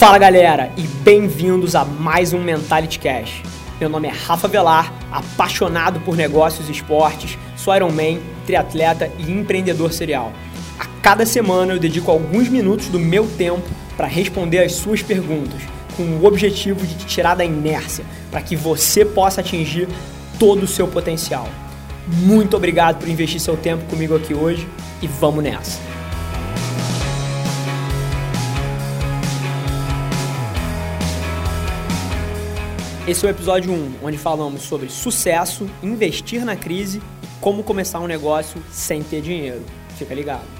Fala galera e bem-vindos a mais um Mentality Cash. Meu nome é Rafa Velar, apaixonado por negócios e esportes, sou Ironman, triatleta e empreendedor serial. A cada semana eu dedico alguns minutos do meu tempo para responder as suas perguntas, com o objetivo de te tirar da inércia, para que você possa atingir todo o seu potencial. Muito obrigado por investir seu tempo comigo aqui hoje e vamos nessa! Esse é o episódio 1, onde falamos sobre sucesso, investir na crise e como começar um negócio sem ter dinheiro. Fica ligado.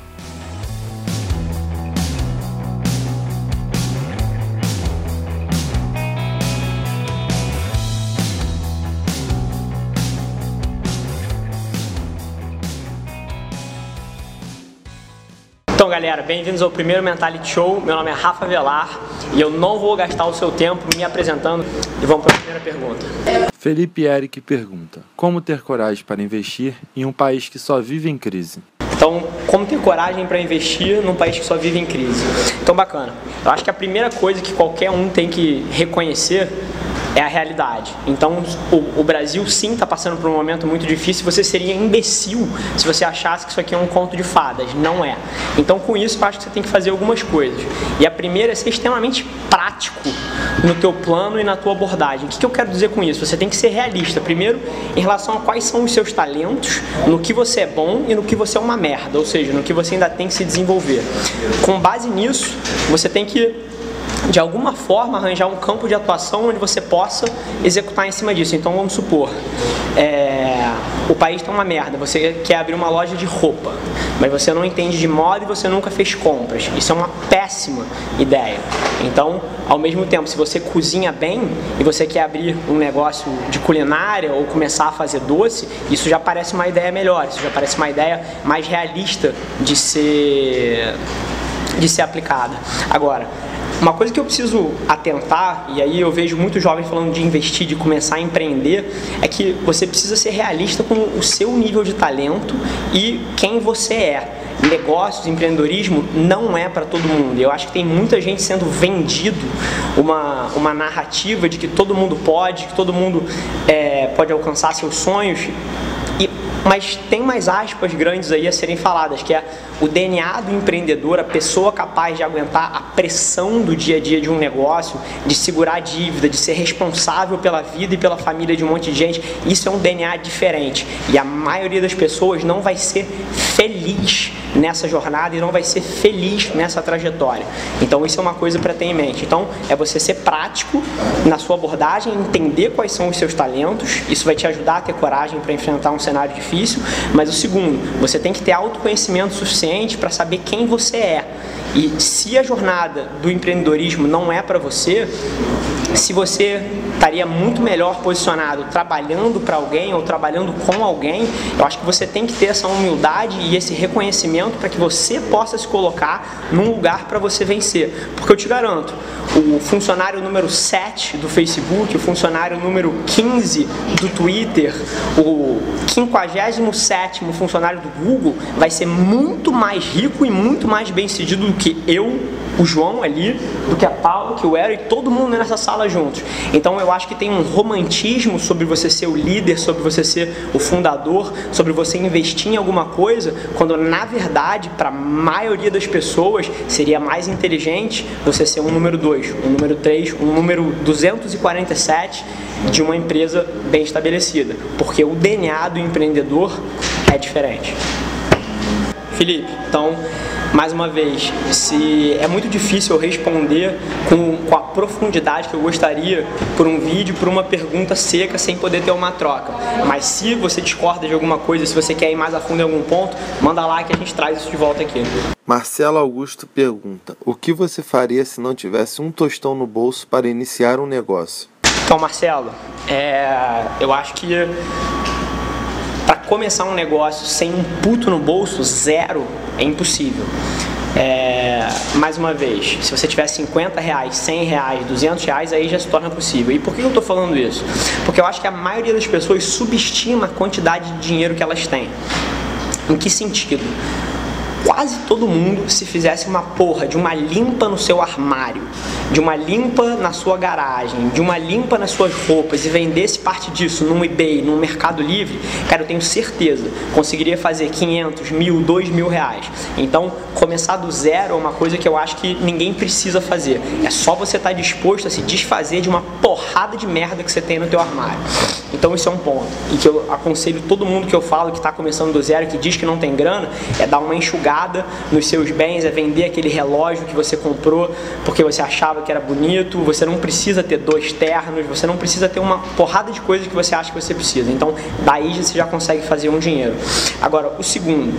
Galera, bem-vindos ao primeiro Mentality Show. Meu nome é Rafa Velar e eu não vou gastar o seu tempo me apresentando. E vamos para a primeira pergunta. Felipe Eric pergunta: Como ter coragem para investir em um país que só vive em crise? Então, como ter coragem para investir num país que só vive em crise? Então, bacana. Eu acho que a primeira coisa que qualquer um tem que reconhecer é a realidade. Então, o, o Brasil sim está passando por um momento muito difícil. Você seria imbecil se você achasse que isso aqui é um conto de fadas. Não é. Então, com isso, eu acho que você tem que fazer algumas coisas. E a primeira é ser extremamente prático no teu plano e na tua abordagem. O que, que eu quero dizer com isso? Você tem que ser realista. Primeiro, em relação a quais são os seus talentos, no que você é bom e no que você é uma merda. Ou seja, no que você ainda tem que se desenvolver. Com base nisso, você tem que de alguma forma arranjar um campo de atuação onde você possa executar em cima disso. Então vamos supor, é, o país está uma merda, você quer abrir uma loja de roupa, mas você não entende de moda e você nunca fez compras. Isso é uma péssima ideia. Então, ao mesmo tempo, se você cozinha bem e você quer abrir um negócio de culinária ou começar a fazer doce, isso já parece uma ideia melhor, isso já parece uma ideia mais realista de ser de ser aplicada. Agora, uma coisa que eu preciso atentar, e aí eu vejo muitos jovens falando de investir, de começar a empreender, é que você precisa ser realista com o seu nível de talento e quem você é negócios, empreendedorismo não é para todo mundo. Eu acho que tem muita gente sendo vendido uma, uma narrativa de que todo mundo pode, que todo mundo é, pode alcançar seus sonhos. E mas tem mais aspas grandes aí a serem faladas, que é o DNA do empreendedor, a pessoa capaz de aguentar a pressão do dia a dia de um negócio, de segurar a dívida, de ser responsável pela vida e pela família de um monte de gente. Isso é um DNA diferente. E a maioria das pessoas não vai ser feliz nessa jornada e não vai ser feliz nessa trajetória. Então isso é uma coisa para ter em mente. Então é você ser prático na sua abordagem, entender quais são os seus talentos. Isso vai te ajudar a ter coragem para enfrentar um cenário difícil. Mas o segundo, você tem que ter autoconhecimento suficiente para saber quem você é. E se a jornada do empreendedorismo não é para você, se você estaria muito melhor posicionado trabalhando para alguém ou trabalhando com alguém, eu acho que você tem que ter essa humildade e esse reconhecimento para que você possa se colocar num lugar para você vencer. Porque eu te garanto, o funcionário número 7 do Facebook, o funcionário número 15 do Twitter, o 57 funcionário do Google vai ser muito mais rico e muito mais bem sucedido do que eu, o João ali, do que a Paula, que o Eric, todo mundo nessa sala juntos. Então eu acho que tem um romantismo sobre você ser o líder, sobre você ser o fundador, sobre você investir em alguma coisa, quando na verdade, para a maioria das pessoas, seria mais inteligente você ser um número 2, um número 3, um número 247 de uma empresa bem estabelecida, porque o DNA do empreendedor é diferente. Felipe, então mais uma vez, se é muito difícil eu responder com, com a profundidade que eu gostaria por um vídeo, por uma pergunta seca, sem poder ter uma troca. Mas se você discorda de alguma coisa, se você quer ir mais a fundo em algum ponto, manda lá que a gente traz isso de volta aqui. Marcelo Augusto pergunta: O que você faria se não tivesse um tostão no bolso para iniciar um negócio? Então, Marcelo, é, eu acho que para começar um negócio sem um puto no bolso, zero, é impossível. É, mais uma vez, se você tiver 50 reais, 100 reais, 200 reais, aí já se torna possível. E por que eu estou falando isso? Porque eu acho que a maioria das pessoas subestima a quantidade de dinheiro que elas têm. Em que sentido? Quase todo mundo, se fizesse uma porra de uma limpa no seu armário, de uma limpa na sua garagem, de uma limpa nas suas roupas e vendesse parte disso num eBay, num Mercado Livre, cara, eu tenho certeza, conseguiria fazer 500, mil, 2 mil reais. Então, começar do zero é uma coisa que eu acho que ninguém precisa fazer. É só você estar tá disposto a se desfazer de uma porrada de merda que você tem no teu armário. Então, isso é um ponto. E que eu aconselho todo mundo que eu falo que está começando do zero, que diz que não tem grana, é dar uma enxugada nos seus bens, é vender aquele relógio que você comprou porque você achava que era bonito. Você não precisa ter dois ternos, você não precisa ter uma porrada de coisas que você acha que você precisa. Então, daí você já consegue fazer um dinheiro. Agora, o segundo,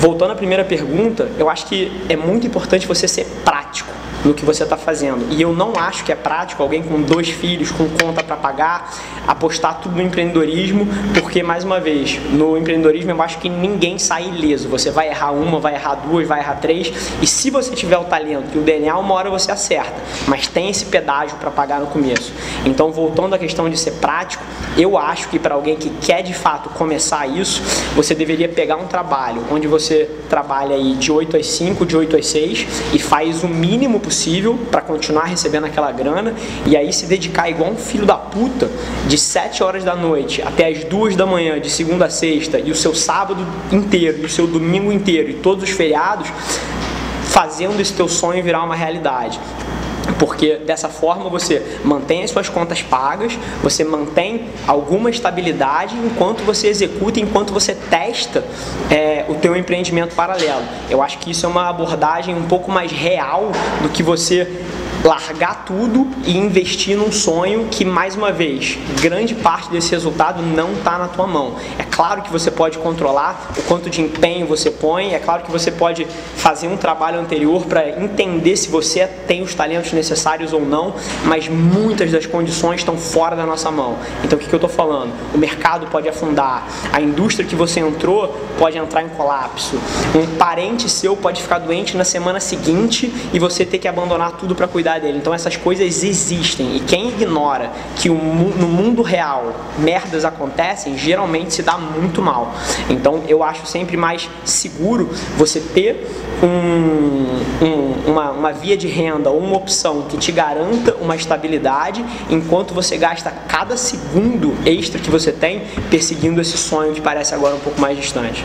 voltando à primeira pergunta, eu acho que é muito importante você ser prático no que você está fazendo. E eu não acho que é prático alguém com dois filhos, com conta para pagar, apostar tudo no empreendedorismo, porque, mais uma vez, no empreendedorismo eu acho que ninguém sai ileso. Você vai errar uma, vai errar duas, vai errar três, e se você tiver o talento e o DNA, uma hora você acerta, mas tem esse pedágio para pagar no começo. Então, voltando à questão de ser prático, eu acho que para alguém que quer de fato começar isso, você deveria pegar um trabalho onde você trabalha aí de 8 às 5, de 8 às 6 e faz o mínimo possível possível para continuar recebendo aquela grana e aí se dedicar igual um filho da puta de 7 horas da noite até as 2 da manhã, de segunda a sexta, e o seu sábado inteiro, e o seu domingo inteiro, e todos os feriados, fazendo esse teu sonho virar uma realidade porque dessa forma você mantém as suas contas pagas, você mantém alguma estabilidade enquanto você executa, enquanto você testa é, o teu empreendimento paralelo. Eu acho que isso é uma abordagem um pouco mais real do que você largar tudo e investir num sonho que, mais uma vez, grande parte desse resultado não está na tua mão. É claro que você pode controlar o quanto de empenho você põe, é claro que você pode fazer um trabalho anterior para entender se você tem os talentos necessários ou não, mas muitas das condições estão fora da nossa mão. Então, o que, que eu estou falando? O mercado pode afundar, a indústria que você entrou pode entrar em colapso, um parente seu pode ficar doente na semana seguinte e você ter que abandonar tudo para cuidar dele. Então essas coisas existem e quem ignora que no mundo real merdas acontecem, geralmente se dá muito mal. Então eu acho sempre mais seguro você ter um, um, uma, uma via de renda ou uma opção que te garanta uma estabilidade enquanto você gasta cada segundo extra que você tem perseguindo esse sonho que parece agora um pouco mais distante.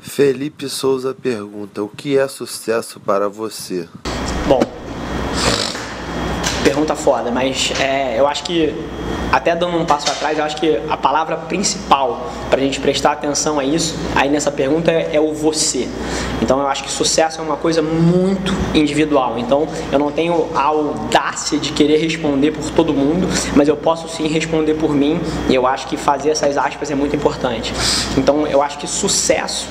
Felipe Souza pergunta: O que é sucesso para você? Bom, pergunta foda, mas é, eu acho que, até dando um passo atrás, eu acho que a palavra principal para a gente prestar atenção a isso, aí nessa pergunta, é, é, o você. Então eu acho que sucesso é uma coisa muito individual. Então eu não tenho a audácia de querer responder por todo mundo, mas eu posso sim responder por mim e eu acho que fazer essas aspas é muito importante. Então eu acho que sucesso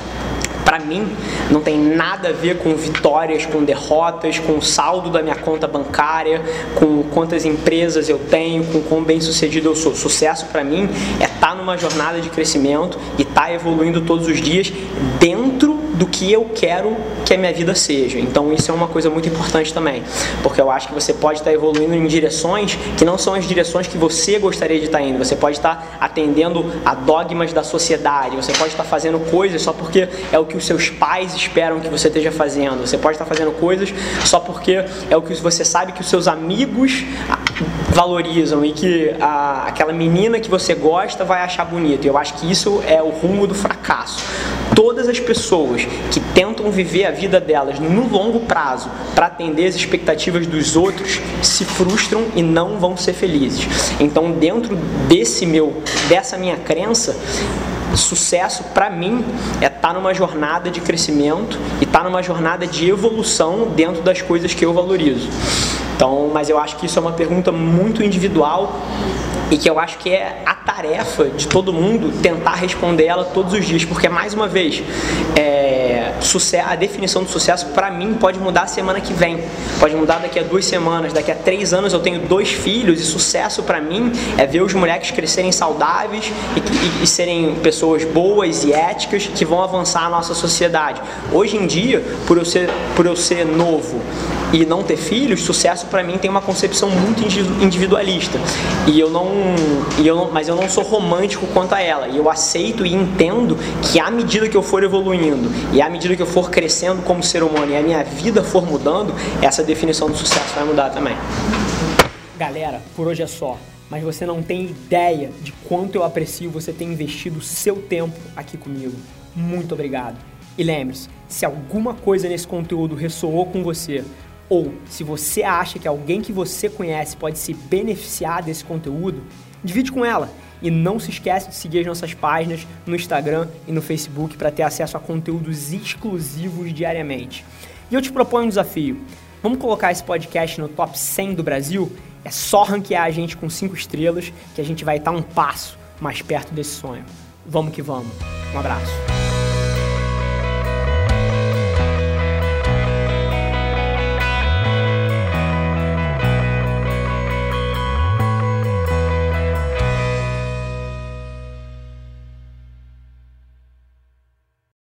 para mim, não tem nada a ver com vitórias, com derrotas, com o saldo da minha conta bancária, com quantas empresas eu tenho, com quão bem sucedido eu sou. Sucesso para mim é estar tá numa jornada de crescimento e estar tá evoluindo todos os dias dentro que eu quero que a minha vida seja. Então isso é uma coisa muito importante também, porque eu acho que você pode estar evoluindo em direções que não são as direções que você gostaria de estar indo. Você pode estar atendendo a dogmas da sociedade, você pode estar fazendo coisas só porque é o que os seus pais esperam que você esteja fazendo. Você pode estar fazendo coisas só porque é o que você sabe que os seus amigos valorizam e que a, aquela menina que você gosta vai achar bonito. Eu acho que isso é o rumo do fracasso. Todas as pessoas que tentam viver a vida delas no longo prazo para atender as expectativas dos outros se frustram e não vão ser felizes. Então, dentro desse meu, dessa minha crença, sucesso para mim é estar tá numa jornada de crescimento e estar tá numa jornada de evolução dentro das coisas que eu valorizo. Então, mas eu acho que isso é uma pergunta muito individual e que eu acho que é a tarefa de todo mundo tentar responder ela todos os dias, porque mais uma vez, é, a definição do sucesso para mim pode mudar semana que vem, pode mudar daqui a duas semanas, daqui a três anos eu tenho dois filhos e sucesso para mim é ver os moleques crescerem saudáveis e, e, e serem pessoas boas e éticas que vão avançar a nossa sociedade. Hoje em dia, por eu ser, por eu ser novo e não ter filhos, sucesso para mim tem uma concepção muito individualista. E eu não, e eu não, mas eu não sou romântico quanto a ela. E eu aceito e entendo que à medida que eu for evoluindo e à medida medida que eu for crescendo como ser humano e a minha vida for mudando, essa definição do sucesso vai mudar também. Galera, por hoje é só. Mas você não tem ideia de quanto eu aprecio você ter investido seu tempo aqui comigo. Muito obrigado. E lembre-se, se alguma coisa nesse conteúdo ressoou com você, ou se você acha que alguém que você conhece pode se beneficiar desse conteúdo, divide com ela. E não se esquece de seguir as nossas páginas no Instagram e no Facebook para ter acesso a conteúdos exclusivos diariamente. E eu te proponho um desafio. Vamos colocar esse podcast no top 100 do Brasil? É só ranquear a gente com 5 estrelas que a gente vai estar um passo mais perto desse sonho. Vamos que vamos. Um abraço.